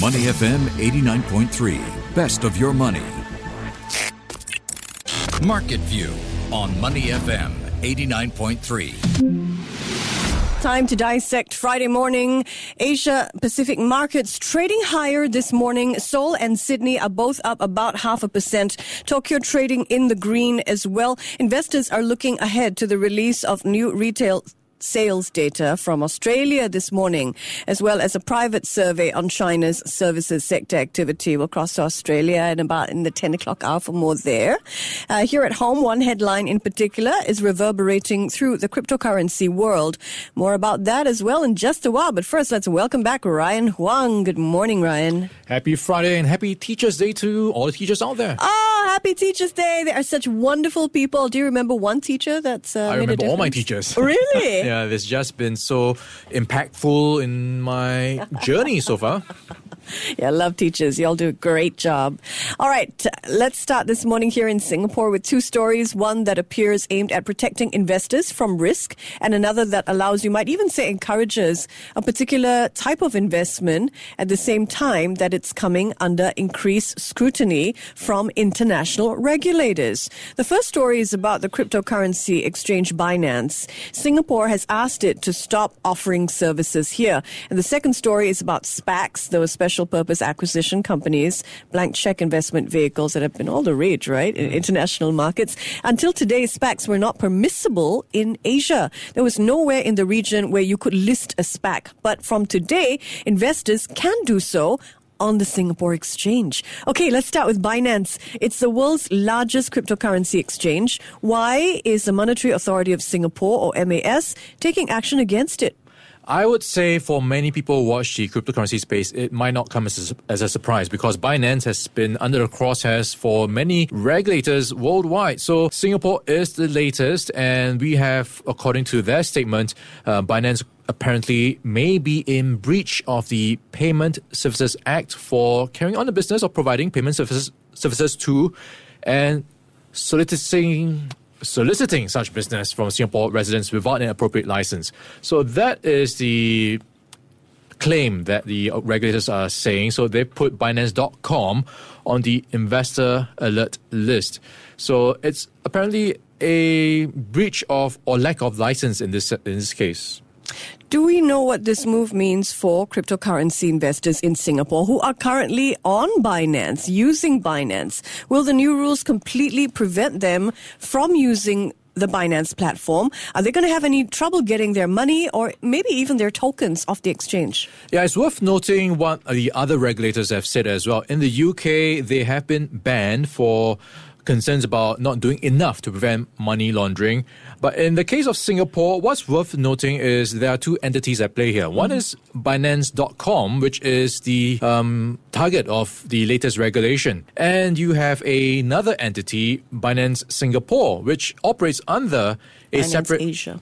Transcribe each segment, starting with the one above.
Money FM 89.3. Best of your money. Market View on Money FM 89.3. Time to dissect Friday morning. Asia Pacific markets trading higher this morning. Seoul and Sydney are both up about half a percent. Tokyo trading in the green as well. Investors are looking ahead to the release of new retail sales data from Australia this morning, as well as a private survey on China's services sector activity. We'll cross to Australia in about in the 10 o'clock hour for more there. Uh, here at home, one headline in particular is reverberating through the cryptocurrency world. More about that as well in just a while. But first, let's welcome back Ryan Huang. Good morning, Ryan. Happy Friday and happy Teachers Day to all the teachers out there. Oh, happy Teachers Day. They are such wonderful people. Do you remember one teacher that's uh, I remember all my teachers. Really? yeah, it's just been so impactful in my journey so far. Yeah, I love teachers. Y'all do a great job. All right, let's start this morning here in Singapore with two stories. One that appears aimed at protecting investors from risk, and another that allows, you might even say, encourages a particular type of investment at the same time that it's coming under increased scrutiny from international regulators. The first story is about the cryptocurrency exchange Binance. Singapore has asked it to stop offering services here. And the second story is about SPACs, those special purpose acquisition companies, blank check investment vehicles that have been all the rage, right, in mm. international markets. Until today, SPACs were not permissible in Asia. There was nowhere in the region where you could list a SPAC. But from today, investors can do so on the Singapore Exchange. Okay, let's start with Binance. It's the world's largest cryptocurrency exchange. Why is the Monetary Authority of Singapore, or MAS, taking action against it? I would say for many people who watch the cryptocurrency space, it might not come as a, as a surprise because Binance has been under the crosshairs for many regulators worldwide. So Singapore is the latest, and we have, according to their statement, uh, Binance apparently may be in breach of the Payment Services Act for carrying on the business of providing payment services services to and soliciting soliciting such business from Singapore residents without an appropriate license. So that is the claim that the regulators are saying. So they put Binance.com on the investor alert list. So it's apparently a breach of or lack of license in this in this case. Do we know what this move means for cryptocurrency investors in Singapore who are currently on Binance, using Binance? Will the new rules completely prevent them from using the Binance platform? Are they going to have any trouble getting their money or maybe even their tokens off the exchange? Yeah, it's worth noting what the other regulators have said as well. In the UK, they have been banned for concerns about not doing enough to prevent money laundering. But in the case of Singapore, what's worth noting is there are two entities at play here. One is Binance.com, which is the um, target of the latest regulation. And you have another entity, Binance Singapore, which operates under a Binance separate Asia.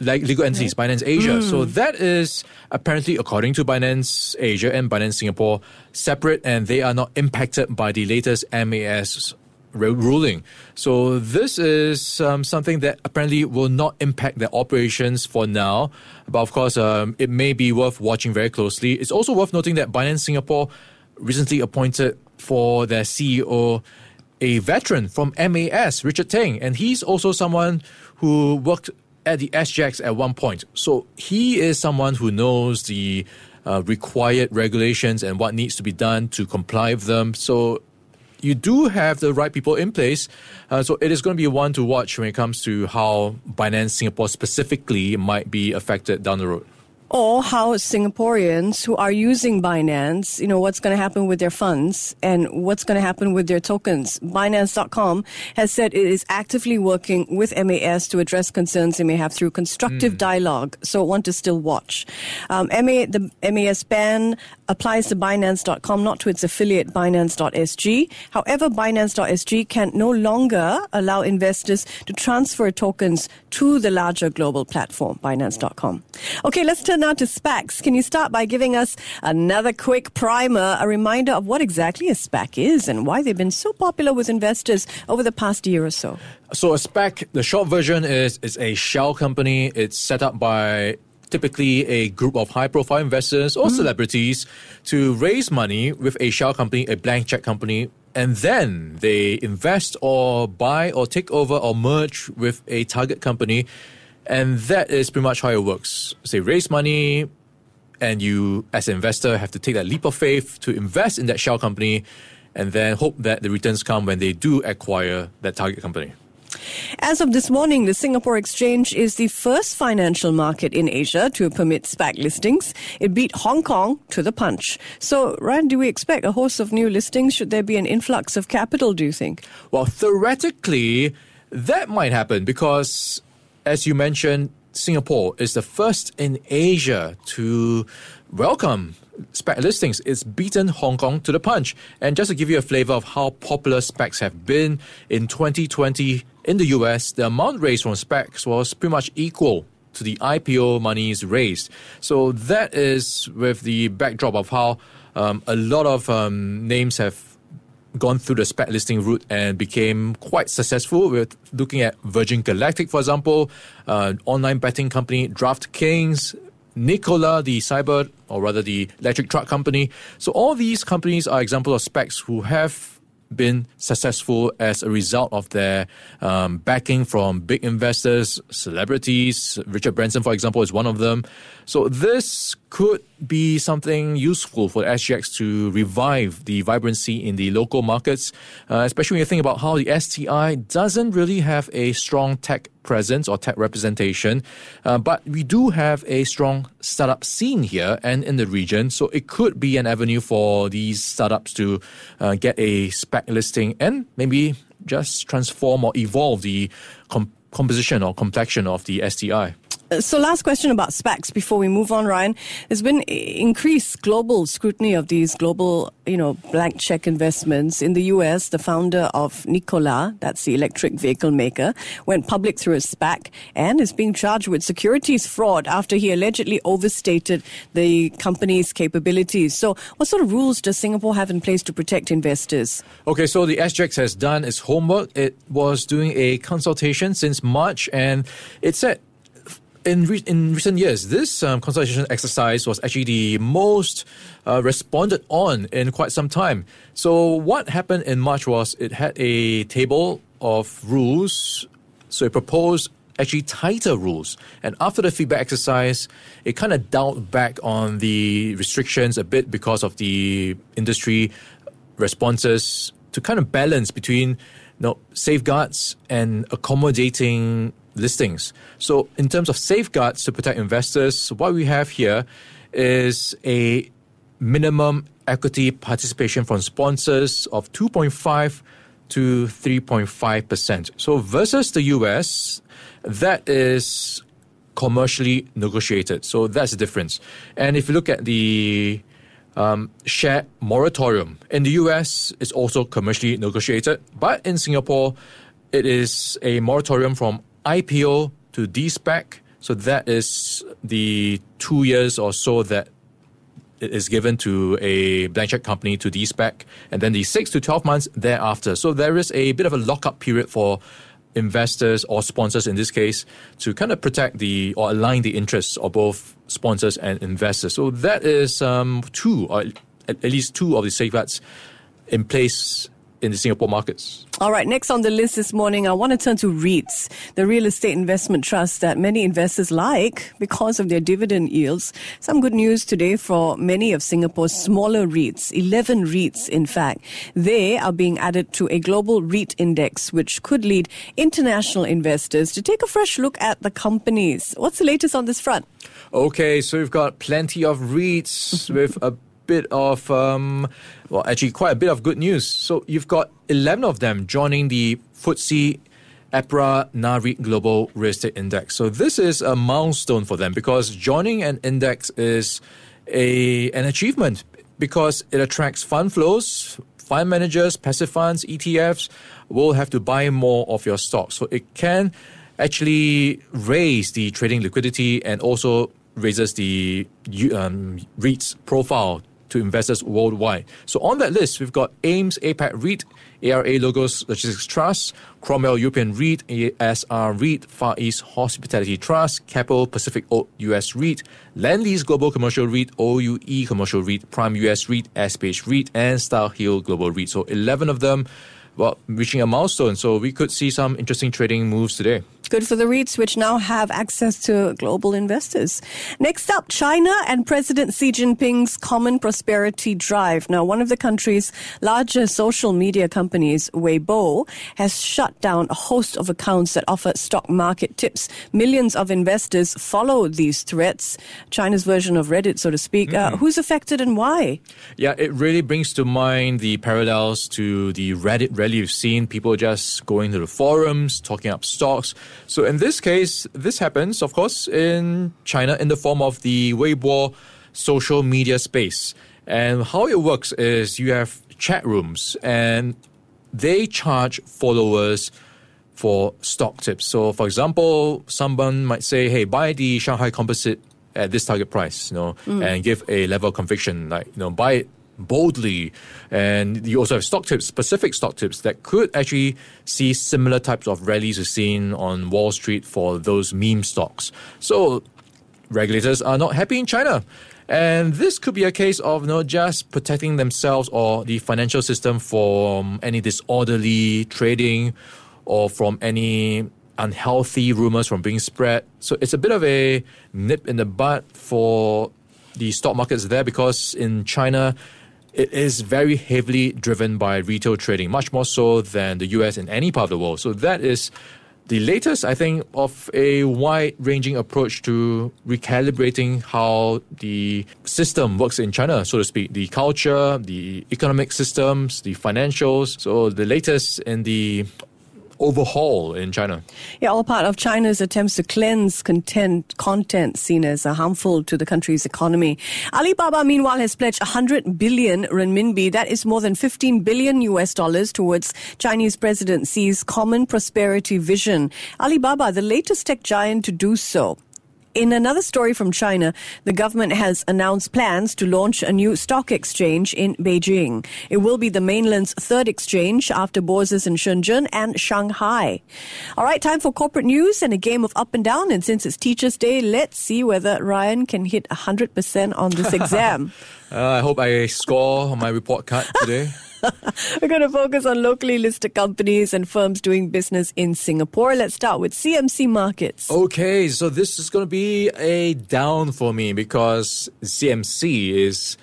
like legal entities, Binance Asia. So that is apparently, according to Binance Asia and Binance Singapore, separate and they are not impacted by the latest MAS ru- ruling. So this is um, something that apparently will not impact their operations for now. But of course, um, it may be worth watching very closely. It's also worth noting that Binance Singapore recently appointed for their CEO a veteran from MAS, Richard Teng, and he's also someone who worked at the SGX at one point. So he is someone who knows the uh, required regulations and what needs to be done to comply with them. So you do have the right people in place. Uh, so it is going to be one to watch when it comes to how Binance Singapore specifically might be affected down the road or how Singaporeans who are using Binance, you know, what's going to happen with their funds and what's going to happen with their tokens. Binance.com has said it is actively working with MAS to address concerns they may have through constructive dialogue. So one to still watch. Um, MA, the MAS ban applies to Binance.com, not to its affiliate Binance.sg. However, Binance.sg can no longer allow investors to transfer tokens to the larger global platform, Binance.com. Okay, let's turn now to SPACs. Can you start by giving us another quick primer, a reminder of what exactly a SPAC is and why they've been so popular with investors over the past year or so? So a SPAC, the short version is is a shell company. It's set up by typically a group of high profile investors or mm. celebrities to raise money with a shell company, a blank check company, and then they invest or buy or take over or merge with a target company. And that is pretty much how it works. So they raise money, and you, as an investor, have to take that leap of faith to invest in that shell company and then hope that the returns come when they do acquire that target company. As of this morning, the Singapore Exchange is the first financial market in Asia to permit SPAC listings. It beat Hong Kong to the punch. So, Ryan, do we expect a host of new listings? Should there be an influx of capital, do you think? Well, theoretically, that might happen because, as you mentioned, Singapore is the first in Asia to welcome SPAC listings. It's beaten Hong Kong to the punch. And just to give you a flavor of how popular SPACs have been in 2020 in the US, the amount raised from SPACs was pretty much equal to the IPO monies raised. So that is with the backdrop of how um, a lot of um, names have gone through the SPAC listing route and became quite successful. With looking at Virgin Galactic, for example, uh, online betting company DraftKings, Nikola, the cyber or rather the electric truck company. So all these companies are examples of SPACs who have been successful as a result of their um, backing from big investors, celebrities. Richard Branson, for example, is one of them. So this could be something useful for SGX to revive the vibrancy in the local markets, uh, especially when you think about how the STI doesn't really have a strong tech presence or tech representation, uh, but we do have a strong startup scene here and in the region, so it could be an avenue for these startups to uh, get a SPAC listing and maybe just transform or evolve the com- composition or complexion of the STI. So, last question about SPACs before we move on, Ryan. There's been increased global scrutiny of these global, you know, blank check investments. In the US, the founder of Nikola, that's the electric vehicle maker, went public through a SPAC and is being charged with securities fraud after he allegedly overstated the company's capabilities. So, what sort of rules does Singapore have in place to protect investors? Okay, so the SGX has done its homework. It was doing a consultation since March and it said in re- in recent years, this um, consultation exercise was actually the most uh, responded on in quite some time. So what happened in March was it had a table of rules. So it proposed actually tighter rules. And after the feedback exercise, it kind of dialed back on the restrictions a bit because of the industry responses to kind of balance between you know, safeguards and accommodating listings. So, in terms of safeguards to protect investors, what we have here is a minimum equity participation from sponsors of 2.5 to 3.5%. So, versus the US, that is commercially negotiated. So, that's the difference. And if you look at the um, share moratorium in the US, it's also commercially negotiated, but in Singapore, it is a moratorium from IPO to de-SPAC. So that is the two years or so that it is given to a blank check company to de-SPAC, and then the six to 12 months thereafter. So there is a bit of a lockup period for investors or sponsors in this case to kind of protect the or align the interests of both sponsors and investors. So that is um, two, or at least two of the safeguards in place in the Singapore markets. All right, next on the list this morning, I want to turn to REITs, the real estate investment trust that many investors like because of their dividend yields. Some good news today for many of Singapore's smaller REITs, 11 REITs in fact. They are being added to a global REIT index, which could lead international investors to take a fresh look at the companies. What's the latest on this front? Okay, so we've got plenty of REITs with a bit of, um, well, actually quite a bit of good news. So you've got 11 of them joining the FTSE EPRA Nareit Global Real Estate Index. So this is a milestone for them because joining an index is a an achievement because it attracts fund flows. Fund managers, passive funds, ETFs will have to buy more of your stock. So it can actually raise the trading liquidity and also raises the um, REITs profile to investors worldwide. So on that list, we've got AIMS APAC REIT, ARA Logos Logistics Trust, Cromwell European REIT, ASR REIT, Far East Hospitality Trust, Keppel Pacific Oak US REIT, Lendlease Global Commercial REIT, OUE Commercial REIT, Prime US REIT, SPH REIT, and Starhill Global REIT. So 11 of them well, reaching a milestone. So we could see some interesting trading moves today. Good for the REITs, which now have access to global investors. Next up, China and President Xi Jinping's Common Prosperity Drive. Now, one of the country's largest social media companies, Weibo, has shut down a host of accounts that offer stock market tips. Millions of investors follow these threats. China's version of Reddit, so to speak. Mm. Uh, who's affected and why? Yeah, it really brings to mind the parallels to the Reddit rally you've seen. People just going to the forums, talking up stocks. So in this case, this happens, of course, in China in the form of the Weibo social media space. And how it works is you have chat rooms and they charge followers for stock tips. So, for example, someone might say, "Hey, buy the Shanghai Composite at this target price," you know, mm. and give a level of conviction, like you know, buy it boldly. And you also have stock tips, specific stock tips that could actually see similar types of rallies we've seen on Wall Street for those meme stocks. So regulators are not happy in China. And this could be a case of you know, just protecting themselves or the financial system from any disorderly trading or from any unhealthy rumors from being spread. So it's a bit of a nip in the butt for the stock markets there because in China, it is very heavily driven by retail trading, much more so than the US in any part of the world. So that is the latest, I think, of a wide ranging approach to recalibrating how the system works in China, so to speak. The culture, the economic systems, the financials. So the latest in the overhaul in China. Yeah, all part of China's attempts to cleanse content, content seen as harmful to the country's economy. Alibaba, meanwhile, has pledged 100 billion renminbi. That is more than 15 billion US dollars towards Chinese President Xi's Common Prosperity Vision. Alibaba, the latest tech giant to do so. In another story from China, the government has announced plans to launch a new stock exchange in Beijing. It will be the mainland's third exchange after bourses in Shenzhen and Shanghai. All right, time for corporate news and a game of up and down. And since it's Teacher's Day, let's see whether Ryan can hit 100% on this exam. uh, I hope I score on my report card today. We're going to focus on locally listed companies and firms doing business in Singapore. Let's start with CMC Markets. Okay, so this is going to be a down for me because CMC is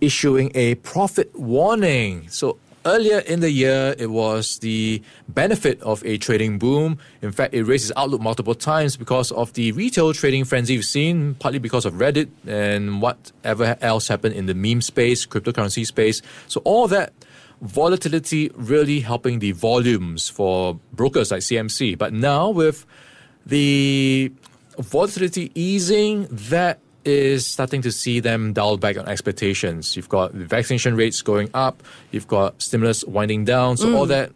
issuing a profit warning. So Earlier in the year, it was the benefit of a trading boom. In fact, it raised its outlook multiple times because of the retail trading frenzy we've seen, partly because of Reddit and whatever else happened in the meme space, cryptocurrency space. So all that volatility really helping the volumes for brokers like CMC. But now with the volatility easing, that is starting to see them dial back on expectations. You've got the vaccination rates going up, you've got stimulus winding down, so mm. all that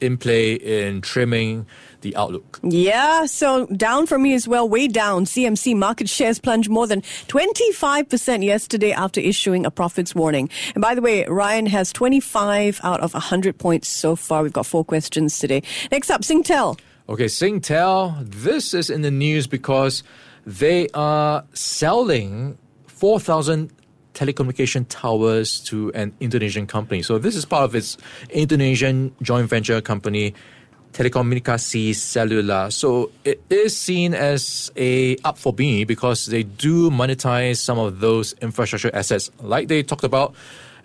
in play in trimming the outlook. Yeah, so down for me as well, way down. CMC market shares plunged more than 25% yesterday after issuing a profits warning. And by the way, Ryan has 25 out of 100 points so far. We've got four questions today. Next up, Singtel. Okay, Singtel. This is in the news because they are selling 4,000 telecommunication towers to an Indonesian company. So this is part of its Indonesian joint venture company, Telekomunikasi Selular. So it is seen as a up for me because they do monetize some of those infrastructure assets like they talked about.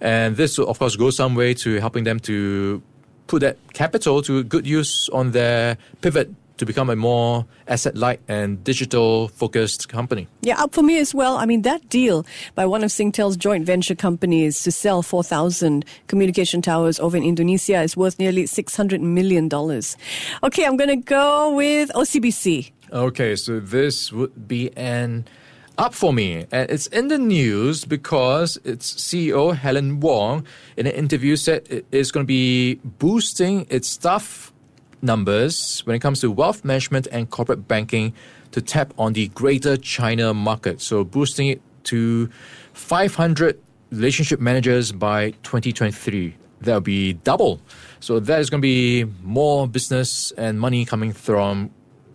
And this will, of course, go some way to helping them to put that capital to good use on their pivot to become a more asset light and digital focused company. Yeah, up for me as well. I mean, that deal by one of Singtel's joint venture companies to sell 4,000 communication towers over in Indonesia is worth nearly $600 million. Okay, I'm going to go with OCBC. Okay, so this would be an up for me. And it's in the news because its CEO, Helen Wong, in an interview said it is going to be boosting its staff numbers when it comes to wealth management and corporate banking to tap on the greater China market. So boosting it to 500 relationship managers by 2023. That'll be double. So that is going to be more business and money coming from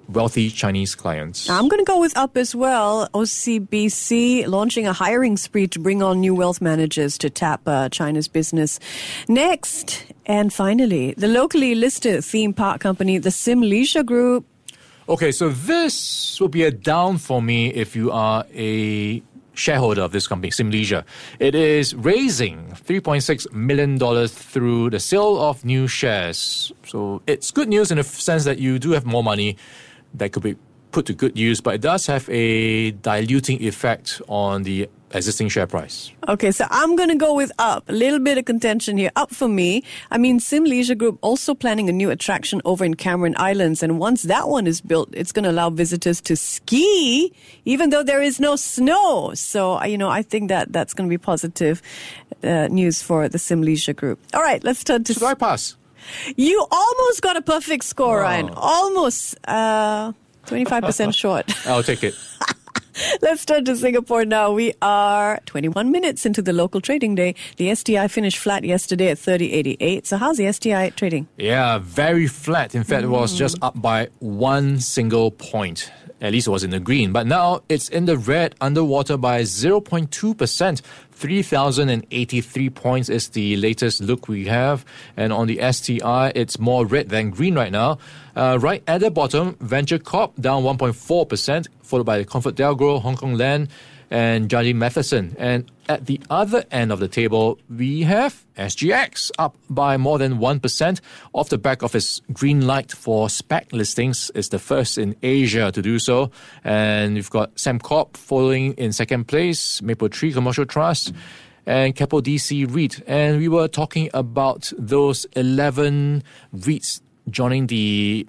wealthy Chinese clients. I'm going to go with up as well. OCBC launching a hiring spree to bring on new wealth managers to tap uh, China's business. Next, and finally, the locally listed theme park company, the Sim Leisure Group. Okay, so this will be a down for me if you are a shareholder of this company, Sim Leisure. It is raising $3.6 million through the sale of new shares. So it's good news in the sense that you do have more money that could be put to good use, but it does have a diluting effect on the existing share price. Okay, so I'm going to go with up. A little bit of contention here. Up for me. I mean, Sim Leisure Group also planning a new attraction over in Cameron Highlands. And once that one is built, it's going to allow visitors to ski, even though there is no snow. So, you know, I think that that's going to be positive uh, news for the Sim Leisure Group. All right, let's turn to. Should I pass? You almost got a perfect score, oh. Ryan. Almost. Uh, 25% short. I'll take it. Let's turn to Singapore now. We are 21 minutes into the local trading day. The STI finished flat yesterday at 30.88. So how's the STI trading? Yeah, very flat. In fact, mm. it was just up by one single point. At least it was in the green. But now it's in the red, underwater by 0.2%. 3,083 points is the latest look we have. And on the STI, it's more red than green right now. Uh, right at the bottom, Venture Corp down 1.4%, followed by the ComfortDelGro, Hong Kong Land, and Jardine Matheson. And at the other end of the table, we have SGX up by more than 1% off the back of its green light for SPAC listings. It's the first in Asia to do so. And you've got Sembcorp following in second place, Mapletree Commercial Trust. And Keppel DC REIT. And we were talking about those 11 REITs joining the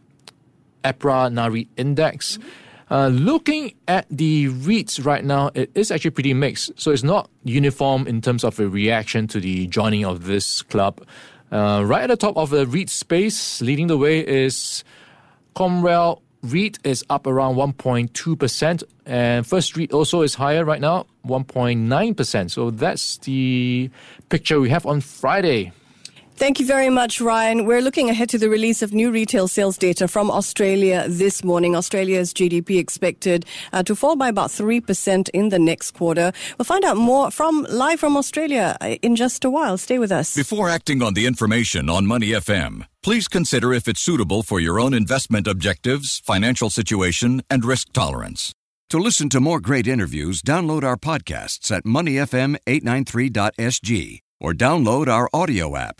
EPRA NAREIT index. Mm-hmm. Uh, looking at the REITs right now, it is actually pretty mixed. So it's not uniform in terms of a reaction to the joining of this club. Uh, right at the top of the REIT space, leading the way is Cromwell REIT is up around 1.2%, and First REIT also is higher right now, 1.9%. So that's the picture we have on Friday. Thank you very much, Ryan. We're looking ahead to the release of new retail sales data from Australia this morning. Australia's GDP expected uh, to fall by about 3% in the next quarter. We'll find out more from live from Australia uh, in just a while. Stay with us. Before acting on the information on Money FM, please consider if it's suitable for your own investment objectives, financial situation, and risk tolerance. To listen to more great interviews, download our podcasts at moneyfm893.sg or download our audio app.